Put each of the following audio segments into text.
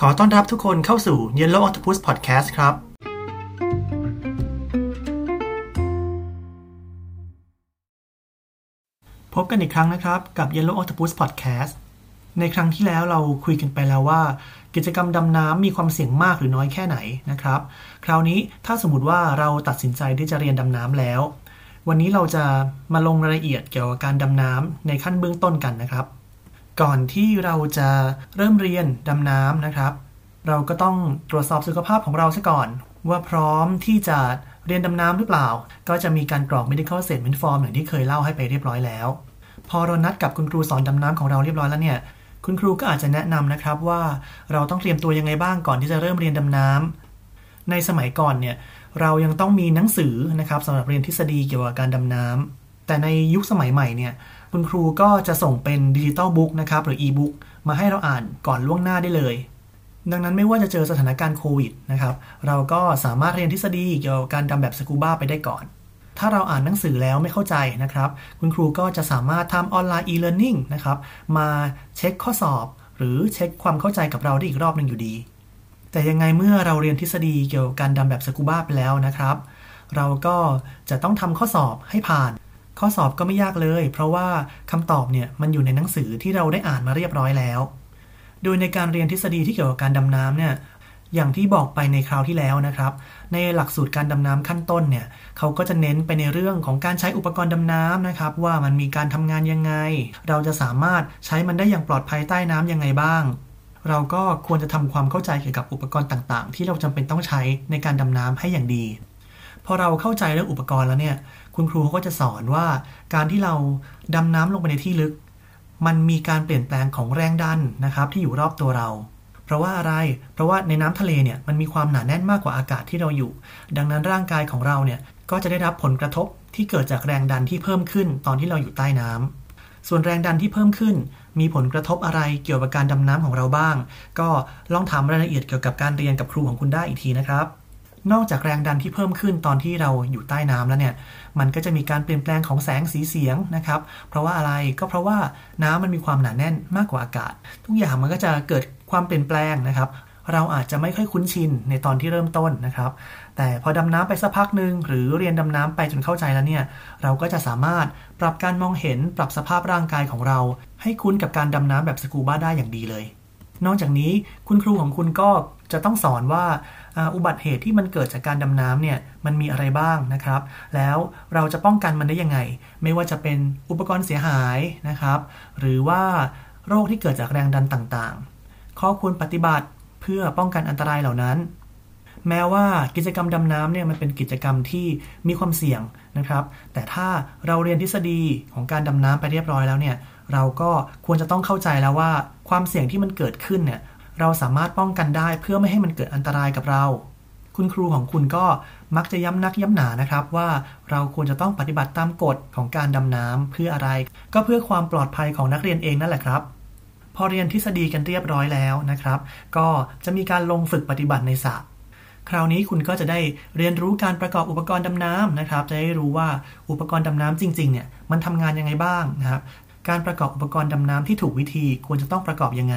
ขอต้อนรับทุกคนเข้าสู่ Yellow Octopus Podcast ครับ พบกันอีกครั้งนะครับกับ Yellow Octopus Podcast ในครั้งที่แล้วเราคุยกันไปแล้วว่า กิจกรรมดำน้ำมีความเสี่ยงมากหรือน้อยแค่ไหนนะครับ คราวนี้ถ้าสมมติว่าเราตัดสินใจที่จะเรียนดำน้ำแล้ว วันนี้เราจะมาลงรายละเอียดเกี่ยวกับการดำน้ำในขั้นเบื้องต้นกันนะครับ ก่อนที่เราจะเริ่มเรียนดำน้ำนะครับ เราก็ต้องตรวจสอบสุขภาพของเราซะก่อน ว่าพร้อมที่จะเรียนดำน้ำหรือเปล่า ก็จะมีการกรอก medical statement form อย่างที่เคยเล่าให้ไปเรียบร้อยแล้ว พอเรานัดกับคุณครูสอนดำน้ำของเราเรียบร้อยแล้วเนี่ยคุณครูก็อาจจะแนะนำนะครับว่าเราต้องเตรียมตัวยังไงบ้างก่อนที่จะเริ่มเรียนดำน้ำในสมัยก่อนเนี่ยเรายังต้องมีหนังสือนะครับสำหรับเรียนทฤษฎีเกี่ยวกับการดำน้ำแต่ในยุคสมัยใหม่เนี่ย คุณครูก็จะส่งเป็นดิจิตอลบุ๊กนะครับหรืออีบุ๊กมาให้เราอ่านก่อนล่วงหน้าได้เลย ดังนั้นไม่ว่าจะเจอสถานการณ์โควิดนะครับเราก็สามารถเรียนทฤษฎีเกี่ยวกับการดำแบบสกูบ้าไปได้ก่อน ถ้าเราอ่านหนังสือแล้วไม่เข้าใจนะครับ คุณครูก็จะสามารถทำออนไลน์ e-learning นะครับมาเช็คข้อสอบ หรือเช็คความเข้าใจกับเราได้อีกรอบหนึ่งอยู่ดี แต่ยังไงเมื่อเราเรียนทฤษฎีเกี่ยวกับการดำแบบสกูบ้าไปแล้วนะครับ เราก็จะต้องทำข้อสอบให้ผ่าน ข้อสอบก็ไม่ยากเลย เพราะว่าคำตอบเนี่ยมันอยู่ในหนังสือที่เราได้อ่านมาเรียบร้อยแล้ว โดยในการเรียนทฤษฎีที่เกี่ยวกับการดำน้ำเนี่ยอย่างที่บอกไปในคราวที่แล้วนะครับ ในหลักสูตรการดำน้ำขั้นต้นเนี่ยเขาก็จะเน้นไปในเรื่องของการใช้อุปกรณ์ดำน้ำนะครับ ว่ามันมีการทำงานยังไง เราจะสามารถใช้มันได้อย่างปลอดภัยใต้น้ำยังไงบ้าง เราก็ควรจะทำความเข้าใจเกี่ยวกับอุปกรณ์ต่าง ๆ ที่เราจำเป็นต้องใช้ในการดำน้ำให้อย่างดีพอเราเข้าใจเรื่องอุปกรณ์แล้วเนี่ย คุณครูเขาก็จะสอนว่าการที่เราดำน้ำลงไปในที่ลึก มันมีการเปลี่ยนแปลงของแรงดันนะครับที่อยู่รอบตัวเรา เพราะว่าอะไร เพราะว่าในน้ำทะเลเนี่ยมันมีความหนาแน่นมากกว่าอากาศที่เราอยู่ ดังนั้นร่างกายของเราเนี่ยก็จะได้รับผลกระทบที่เกิดจากแรงดันที่เพิ่มขึ้นตอนที่เราอยู่ใต้น้ำส่วนแรงดันที่เพิ่มขึ้น มีผลกระทบอะไรเกี่ยวกับการดำน้ำของเราบ้าง ก็ลองถามรายละเอียดเกี่ยวกับการเรียนกับครูของคุณได้อีกทีนะครับ นอกจากแรงดันที่เพิ่มขึ้นตอนที่เราอยู่ใต้น้ำแล้วเนี่ย มันก็จะมีการเปลี่ยนแปลงของแสงสีเสียงนะครับ เพราะว่าอะไรก็เพราะว่าน้ำมันมีความหนาแน่นมากกว่าอากาศ ทุกอย่างมันก็จะเกิดความเปลี่ยนแปลงนะครับ เราอาจจะไม่ค่อยคุ้นชินในตอนที่เริ่มต้นนะครับ แต่พอดำน้ำไปสักพักหนึ่งหรือเรียนดำน้ำไปจนเข้าใจแล้วเนี่ย เราก็จะสามารถปรับการมองเห็นปรับสภาพร่างกายของเรา ให้คุ้นกับการดำน้ำแบบสกูบ้าได้อย่างดีเลยนอกจากนี้คุณครูของคุณก็ จะต้องสอนว่าอุบัติเหตุที่มันเกิดจากการดำน้ำเนี่ยมันมีอะไรบ้างนะครับ แล้วเราจะป้องกันมันได้ยังไง ไม่ว่าจะเป็นอุปกรณ์เสียหายนะครับ หรือว่าโรคที่เกิดจากแรงดันต่างๆ ข้อควรปฏิบัติเพื่อป้องกันอันตรายเหล่านั้น แม้ว่ากิจกรรมดำน้ำเนี่ยมันเป็นกิจกรรมที่มีความเสี่ยงนะครับ แต่ถ้าเราเรียนทฤษฎีของการดำน้ำไปเรียบร้อยแล้วเนี่ยเราก็ควรจะต้องเข้าใจแล้วว่าความเสี่ยงที่มันเกิดขึ้นเนี่ย เราสามารถป้องกันได้เพื่อไม่ให้มันเกิดอันตรายกับเรา คุณครูของคุณก็มักจะย้ำนักย้ำหนานะครับ ว่าเราควรจะต้องปฏิบัติตามกฎของการดำน้ำเพื่ออะไร ก็เพื่อความปลอดภัยของนักเรียนเองนั่นแหละครับ พอเรียนทฤษฎีกันเรียบร้อยแล้วนะครับ ก็จะมีการลงฝึกปฏิบัติในสระคราวนี้คุณก็จะได้เรียนรู้การประกอบอุปกรณ์ดำน้ำนะครับ จะได้รู้ว่าอุปกรณ์ดำน้ำจริงๆเนี่ยมันทำงานยังไงบ้างนะครับ การประกอบอุปกรณ์ดำน้ำที่ถูกวิธีควรจะต้องประกอบยังไง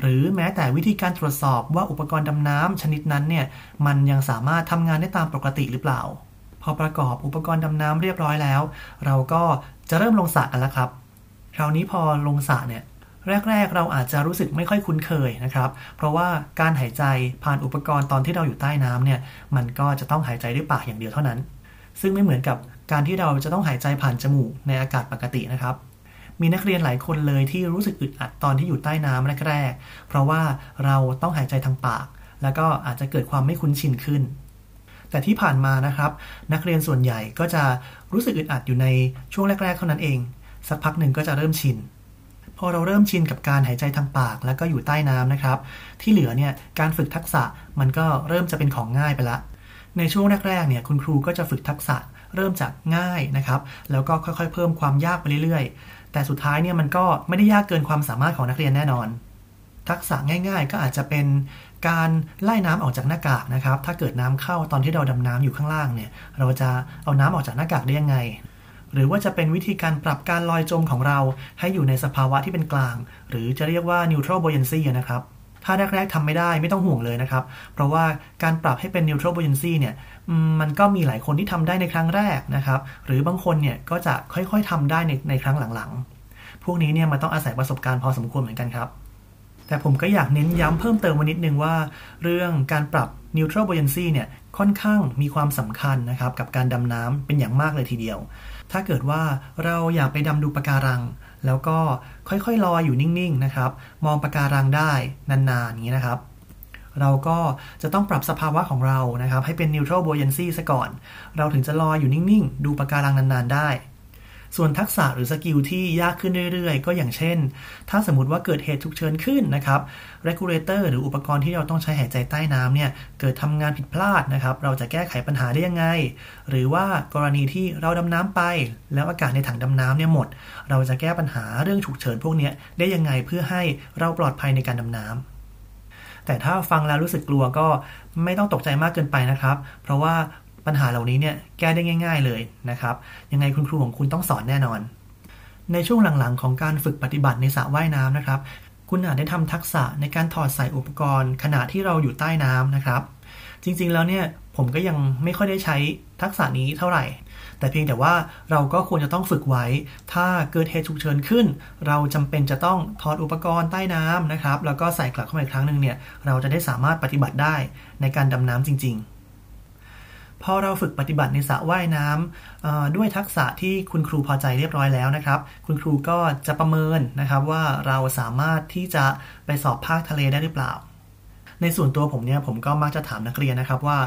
หรือแม้แต่วิธีการตรวจสอบว่าอุปกรณ์ดำน้ำชนิดนั้นเนี่ยมันยังสามารถทำงานได้ตามปกติหรือเปล่า พอประกอบอุปกรณ์ดำน้ำเรียบร้อยแล้ว เราก็จะเริ่มลงสระกันแล้วครับคราวนี้พอลงสระเนี่ยแรก ๆ เราอาจจะรู้สึกไม่ค่อยคุ้นเคยนะครับ เพราะว่าการหายใจผ่านอุปกรณ์ตอนที่เราอยู่ใต้น้ำเนี่ย มันก็จะต้องหายใจด้วยปากอย่างเดียวเท่านั้น ซึ่งไม่เหมือนกับการที่เราจะต้องหายใจผ่านจมูกในอากาศปกตินะครับ มีนักเรียนหลายคนเลยที่รู้สึกอึดอัดตอนที่อยู่ใต้น้ำแรกๆ เพราะว่าเราต้องหายใจทางปาก แล้วก็อาจจะเกิดความไม่คุ้นชินขึ้น แต่ที่ผ่านมานะครับ นักเรียนส่วนใหญ่ก็จะรู้สึกอึดอัดอยู่ในช่วงแรก ๆ เท่านั้นเอง สักพักหนึ่งก็จะเริ่มชินพอเราเริ่มชินกับการหายใจทางปากแล้วก็อยู่ใต้น้ำนะครับ ที่เหลือเนี่ยการฝึกทักษะมันก็เริ่มจะเป็นของง่ายไปละ ในช่วงแรกๆเนี่ยคุณครูก็จะฝึกทักษะเริ่มจากง่ายนะครับ แล้วก็ค่อยๆ เพิ่มความยากไปเรื่อยแต่สุดท้ายเนี่ยมันก็ไม่ได้ยากเกินความสามารถของนักเรียนแน่นอน ทักษะง่าย ๆ ก็อาจจะเป็นการไล่น้ำออกจากหน้ากากนะครับ ถ้าเกิดน้ำเข้าตอนที่เราดำน้ำอยู่ข้างล่างเนี่ย เราจะเอาน้ำออกจากหน้ากากได้ยังไง หรือว่าจะเป็นวิธีการปรับการลอยจมของเราให้อยู่ในสภาวะที่เป็นกลาง หรือจะเรียกว่า neutral buoyancy นะครับ ถ้าแรกๆทำไม่ได้ไม่ต้องห่วงเลยนะครับ เพราะว่าการปรับให้เป็น neutral buoyancy เนี่ยมันก็มีหลายคนที่ทำได้ในครั้งแรกนะครับ หรือบางคนเนี่ยก็จะค่อยๆทำได้ในในครั้งหลังๆ พวกนี้เนี่ยมันต้องอาศัยประสบการณ์พอสมควรเหมือนกันครับแต่ผมก็อยากเน้นย้ำเพิ่มเติมมานิดนึงว่า เรื่องการปรับ neutral buoyancy เนี่ยค่อนข้างมีความสำคัญนะครับ กับการดำน้ำเป็นอย่างมากเลยทีเดียว ถ้าเกิดว่าเราอยากไปดำดูปะการัง แล้วก็ค่อยๆลอยอยู่นิ่งๆนะครับ มองปะการังได้นานๆอย่างนี้นะครับ เราก็จะต้องปรับสภาวะของเรานะครับ ให้เป็น neutral buoyancy ซะก่อน เราถึงจะลอยอยู่นิ่งๆ ดูปะการังนานๆได้ ส่วนทักษะหรือสกิลที่ยากขึ้นเรื่อยๆ ก็อย่างเช่น ถ้าสมมติว่าเกิดเหตุฉุกเฉินขึ้นนะครับ regulator หรืออุปกรณ์ที่เราต้องใช้หายใจใต้น้ำเนี่ย เกิดทำงานผิดพลาดนะครับ เราจะแก้ไขปัญหาได้ยังไง หรือว่ากรณีที่เราดำน้ำไป แล้วอากาศในถังดำน้ำเนี่ยหมด เราจะแก้ปัญหาเรื่องฉุกเฉินพวกนี้ได้ยังไงเพื่อให้เราปลอดภัยในการดำน้ำแต่ถ้าฟังแล้วรู้สึกกลัวก็ไม่ต้องตกใจมากเกินไปนะครับ เพราะว่า ปัญหาเหล่านี้เนี่ยแก้ได้ง่าย ๆเลยนะครับ ยังไงคุณครูของคุณต้องสอนแน่นอน ในช่วงหลังๆ ของการฝึกปฏิบัติในสระว่ายน้ำนะครับ คุณอาจได้ทำทักษะในการถอดใส่อุปกรณ์ ขณะที่เราอยู่ใต้น้ำนะครับ จริงๆแล้วเนี่ยผมก็ยังไม่ค่อยได้ใช้ทักษะนี้เท่าไหร่ แต่เพียงแต่ว่าเราก็ควรจะต้องฝึกไว้ ถ้าเกิดเหตุฉุกเฉินขึ้น เราจำเป็นจะต้องถอดอุปกรณ์ใต้น้ำนะครับ แล้วก็ใส่กลับเข้ามาอีกครั้งหนึ่งเนี่ย เราจะได้สามารถปฏิบัติได้ในการดำน้ำจริง ๆ พอเราฝึกปฏิบัติในสระว่ายน้ำด้วยทักษะที่คุณครูพอใจเรียบร้อยแล้วนะครับ คุณครูก็จะประเมินนะครับว่าเราสามารถที่จะไปสอบภาคทะเลได้หรือเปล่า ในส่วนตัวผมเนี่ยผมก็มักจะถามนักเรียนนะครับว่า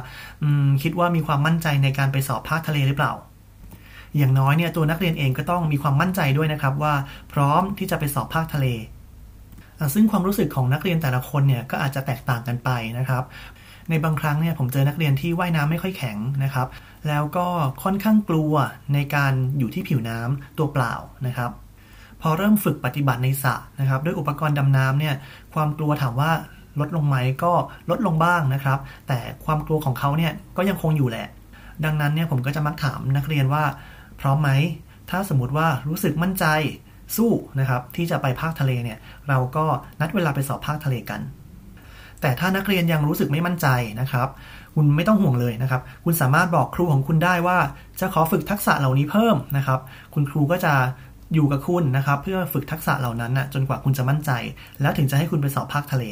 คิดว่ามีความมั่นใจในการไปสอบภาคทะเลหรือเปล่า อย่างน้อยเนี่ยตัวนักเรียนเองก็ต้องมีความมั่นใจด้วยนะครับว่าพร้อมที่จะไปสอบภาคทะเลซึ่งความรู้สึกของนักเรียนแต่ละคนเนี่ยก็อาจจะแตกต่างกันไปนะครับ ในบางครั้งเนี่ยผมเจอนักเรียนที่ว่ายน้ำไม่ค่อยแข็งนะครับ แล้วก็ค่อนข้างกลัวในการอยู่ที่ผิวน้ำตัวเปล่านะครับ พอเริ่มฝึกปฏิบัติในสระนะครับ ด้วยอุปกรณ์ดำน้ำเนี่ยความกลัวถามว่าลดลงไหมก็ลดลงบ้างนะครับ แต่ความกลัวของเขาเนี่ยก็ยังคงอยู่แหละ ดังนั้นเนี่ยผมก็จะมักถามนักเรียนว่า พร้อมไหม ถ้าสมมติว่ารู้สึกมั่นใจสู้นะครับ ที่จะไปภาคทะเลเนี่ย เราก็นัดเวลาไปสอบภาคทะเลกัน แต่ถ้านักเรียนยังรู้สึกไม่มั่นใจนะครับ คุณไม่ต้องห่วงเลยนะครับ คุณสามารถบอกครูของคุณได้ว่า จะขอฝึกทักษะเหล่านี้เพิ่มนะครับ คุณครูก็จะอยู่กับคุณนะครับ เพื่อฝึกทักษะเหล่านั้นนะจนกว่าคุณจะมั่นใจ แล้วถึงจะให้คุณไปสอบภาคทะเล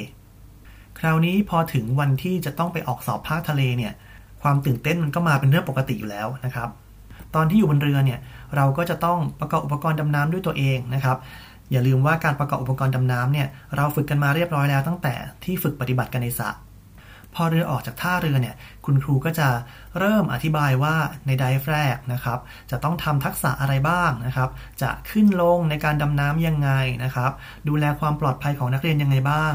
คราวนี้พอถึงวันที่จะต้องไปออกสอบภาคทะเลเนี่ย ความตื่นเต้นมันก็มาเป็นเรื่องปกติอยู่แล้วนะครับ ตอนที่อยู่บนเรือเนี่ยเราก็จะต้องประกอบอุปกรณ์ดำน้ำด้วยตัวเองนะครับ อย่าลืมว่าการประกอบอุปกรณ์ดำน้ำเนี่ยเราฝึกกันมาเรียบร้อยแล้วตั้งแต่ที่ฝึกปฏิบัติกันในสระพอเรือออกจากท่าเรือเนี่ยคุณครูก็จะเริ่มอธิบายว่าในไดฟ์แรกนะครับจะต้องทำทักษะอะไรบ้างนะครับ จะขึ้นลงในการดำน้ำยังไงนะครับ ดูแลความปลอดภัยของนักเรียนยังไงบ้าง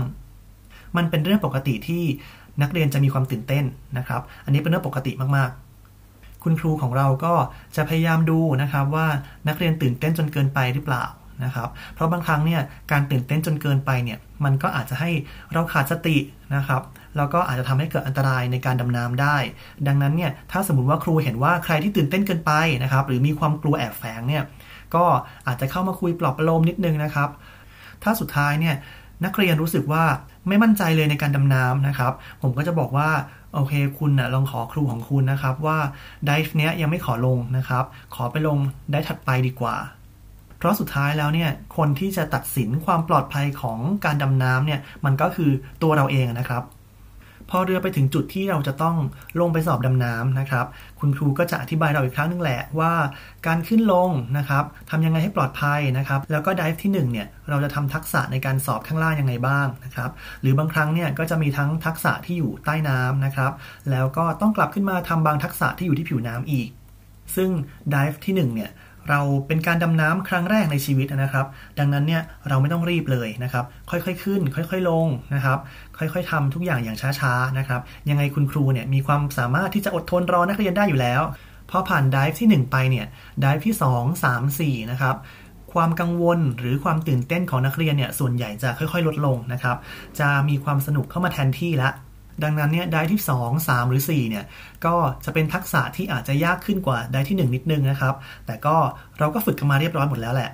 มันเป็นเรื่องปกติที่นักเรียนจะมีความตื่นเต้นนะครับ อันนี้เป็นเรื่องปกติมากๆ คุณครูของเราก็จะพยายามดูนะครับว่านักเรียนตื่นเต้นจนเกินไปหรือเปล่า นะครับ เพราะบางครั้งเนี่ยการตื่นเต้นจนเกินไปเนี่ยมันก็อาจจะให้เราขาดสตินะครับแล้วก็อาจจะทำให้เกิดอันตรายในการดำน้ำได้ ดังนั้นเนี่ยถ้าสมมติว่าครูเห็นว่าใครที่ตื่นเต้นเกินไปนะครับหรือมีความกลัวแอบแฝงเนี่ยก็อาจจะเข้ามาคุยปลอบประโลมนิดนึงนะครับ ถ้าสุดท้ายเนี่ยนักเรียนรู้สึกว่าไม่มั่นใจเลยในการดำน้ำนะครับ ผมก็จะบอกว่าโอเคคุณนะลองขอครูของคุณนะครับว่าไดฟ์เนี้ยยังไม่ขอลงนะครับ ขอไปลงได้ถัดไปดีกว่า เพราะสุดท้ายแล้วเนี่ยคนที่จะตัดสินความปลอดภัยของการดำน้ำเนี่ยมันก็คือตัวเราเองนะครับพอเรือไปถึงจุดที่เราจะต้องลงไปสอบดำน้ำนะครับ คุณครูก็จะอธิบายเราอีกครั้งนึงแหละว่าการขึ้นลงนะครับทำยังไงให้ปลอดภัยนะครับ แล้วก็ดิฟที่ 1 เนี่ย เราจะทำทักษะในการสอบข้างล่างยังไงบ้างนะครับ หรือบางครั้งเนี่ยก็จะมีทั้งทักษะที่อยู่ใต้น้ำนะครับ แล้วก็ต้องกลับขึ้นมาทำบางทักษะที่อยู่ที่ผิวน้ำอีก ซึ่งดิฟที่1เนี่ย เราเป็นการดำน้ำครั้งแรกในชีวิตนะครับ ดังนั้นเนี่ยเราไม่ต้องรีบเลยนะครับ ค่อยๆขึ้น ค่อยๆลงนะครับ ค่อยๆทำทุกอย่างอย่างช้าๆนะครับ ยังไงคุณครูเนี่ยมีความสามารถที่จะอดทนรอนักเรียนได้อยู่แล้ว พอผ่านดิฟที่ 1 ไปเนี่ยดิฟที่ 2 3 4 นะครับความกังวลหรือความตื่นเต้นของนักเรียนเนี่ยส่วนใหญ่จะค่อยๆ ลดลงนะครับ จะมีความสนุกเข้ามาแทนที่ละ ดังนั้นเนี่ยได้ที่ 2 3 หรือ4เนี่ยก็จะเป็นทักษะที่อาจจะยากขึ้นกว่าได้ที่ 1 นิดนึงนะครับ แต่ก็เราก็ฝึกกันมาเรียบร้อยหมดแล้วแหละ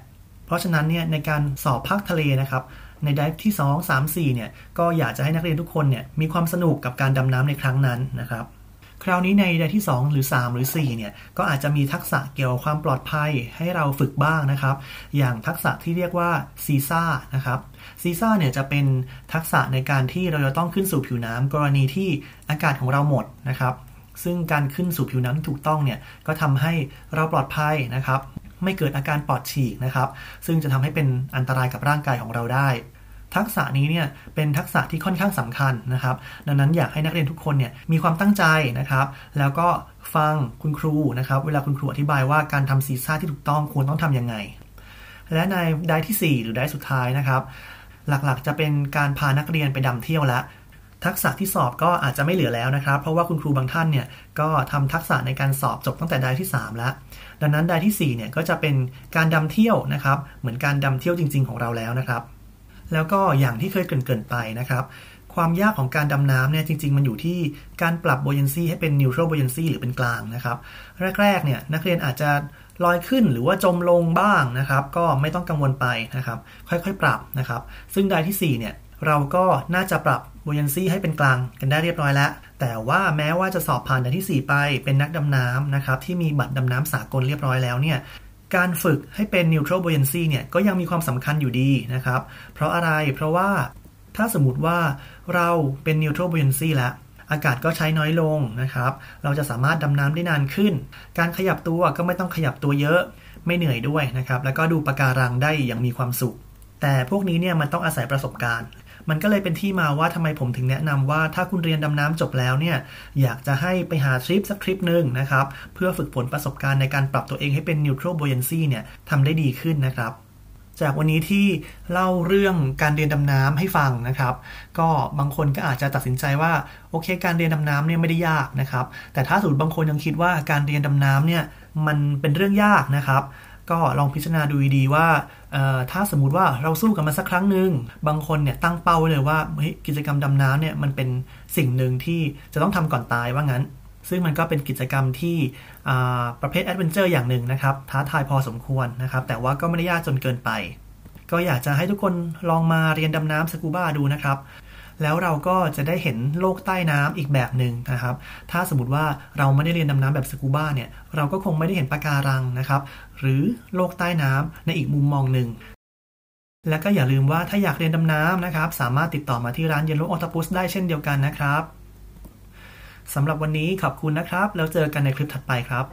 เพราะฉะนั้นเนี่ยในการสอบภาคทะเลนะครับในไดฟ์ที่ 2 3 4เนี่ยก็อยากจะให้นักเรียนทุกคนเนี่ยมีความสนุกกับการดำน้ำในครั้งนั้นนะครับ คราวนี้ในไดที่ 2 หรือ 3 หรือ 4 เนี่ย ก็อาจจะมีทักษะเกี่ยวกับความปลอดภัยให้เราฝึกบ้างนะครับ อย่างทักษะที่เรียกว่าซีซ่านะครับซีซ่าเนี่ยจะเป็นทักษะในการที่เราจะต้องขึ้นสู่ผิวน้ำกรณีที่อากาศของเราหมดนะครับ ซึ่งการขึ้นสู่ผิวน้ำที่ถูกต้องเนี่ยก็ทำให้เราปลอดภัยนะครับ ไม่เกิดอาการปอดฉีกนะครับ ซึ่งจะทำให้เป็นอันตรายกับร่างกายของเราได้ ทักษะนี้เนี่ยเป็นทักษะที่ค่อนข้างสำคัญนะครับ ดังนั้นอยากให้นักเรียนทุกคนเนี่ยมีความตั้งใจนะครับ แล้วก็ฟังคุณครูนะครับ เวลาคุณครูอธิบายว่าการทำซีซ่าที่ถูกต้องควรต้องทำยังไง และในไดที่ 4 หรือไดสุดท้ายนะครับ หลักๆจะเป็นการพานักเรียนไปดำเที่ยวแล้วทักษะที่สอบก็อาจจะไม่เหลือแล้วนะครับ เพราะว่าคุณครูบางท่านเนี่ยก็ทำทักษะในการสอบจบตั้งแต่ไดที่ 3 แล้ว ดังนั้นไดที่4เนี่ยก็จะเป็นการดำเที่ยวนะครับ เหมือนการดำเที่ยวจริง ๆ ของเราแล้วนะครับ แล้วก็อย่างที่เคยเกินๆไปนะครับ ความยากของการดำน้ำเนี่ยจริง ๆ มันอยู่ที่การปรับโบยันซีให้เป็นนิวทรัลโบยันซีหรือเป็นกลางนะครับ แรกๆเนี่ยนักเรียนอาจจะลอยขึ้นหรือว่าจมลงบ้างนะครับ ก็ไม่ต้องกังวลไปนะครับ ค่อยๆ ปรับนะครับ ซึ่งไดที่4เนี่ยเราก็น่าจะปรับโบยันซีให้เป็นกลางกันได้เรียบร้อยแล้ว แต่ว่าแม้ว่าจะสอบผ่านไดที่ 4 ไปเป็นนักดำน้ำนะครับที่มีบัตรดำน้ำสากลเรียบร้อยแล้วเนี่ย การฝึกให้เป็น neutral buoyancy เนี่ยก็ยังมีความสำคัญอยู่ดีนะครับ เพราะอะไรเพราะว่าถ้าสมมติว่าเราเป็น neutral buoyancy แล้วอากาศก็ใช้น้อยลงนะครับ เราจะสามารถดำน้ำได้นานขึ้น การขยับตัวก็ไม่ต้องขยับตัวเยอะไม่เหนื่อยด้วยนะครับ แล้วก็ดูปะการังได้อย่างมีความสุข แต่พวกนี้เนี่ยมันต้องอาศัยประสบการณ์ มันก็เลยเป็นที่มาว่าทำไมผมถึงแนะนำว่าถ้าคุณเรียนดำน้ำจบแล้วเนี่ยอยากจะให้ไปหาทริปสักทริปหนึ่งนะครับ เพื่อฝึกฝนประสบการณ์ในการปรับตัวเองให้เป็น neutral buoyancy เนี่ยทำได้ดีขึ้นนะครับจากวันนี้ที่เล่าเรื่องการเรียนดำน้ำให้ฟังนะครับ ก็บางคนก็อาจจะตัดสินใจว่าโอเค การเรียนดำน้ำเนี่ยไม่ได้ยากนะครับ แต่ถ้าสมมติบางคนยังคิดว่าการเรียนดำน้ำเนี่ยมันเป็นเรื่องยากนะครับ ก็ลองพิจารณาดูดีว่าถ้าสมมติว่าเราสู้กับมันสักครั้งหนึ่งบางคนเนี่ยตั้งเป้าไว้เลยว่ากิจกรรมดำน้ำเนี่ยมันเป็นสิ่งหนึ่งที่จะต้องทำก่อนตายว่างั้น ซึ่งมันก็เป็นกิจกรรมที่ประเภทแอดเวนเจอร์อย่างหนึ่งนะครับท้าทายพอสมควรนะครับ แต่ว่าก็ไม่ได้ยากจนเกินไป ก็อยากจะให้ทุกคนลองมาเรียนดำน้ำสกูบ้าดูนะครับ แล้วเราก็จะได้เห็นโลกใต้น้ำอีกแบบหนึ่งนะครับ ถ้าสมมติว่าเราไม่ได้เรียนดำน้ำแบบสกูบ้าเนี่ยเราก็คงไม่ได้เห็นปะการังนะครับ หรือโลกใต้น้ำในอีกมุมมองหนึ่งและก็อย่าลืมว่าถ้าอยากเรียนดำน้ำนะครับ สามารถติดต่อมาที่ร้านเยลโลออตปุสได้เช่นเดียวกันนะครับสำหรับวันนี้ขอบคุณนะครับ แล้วเจอกันในคลิปถัดไปครับ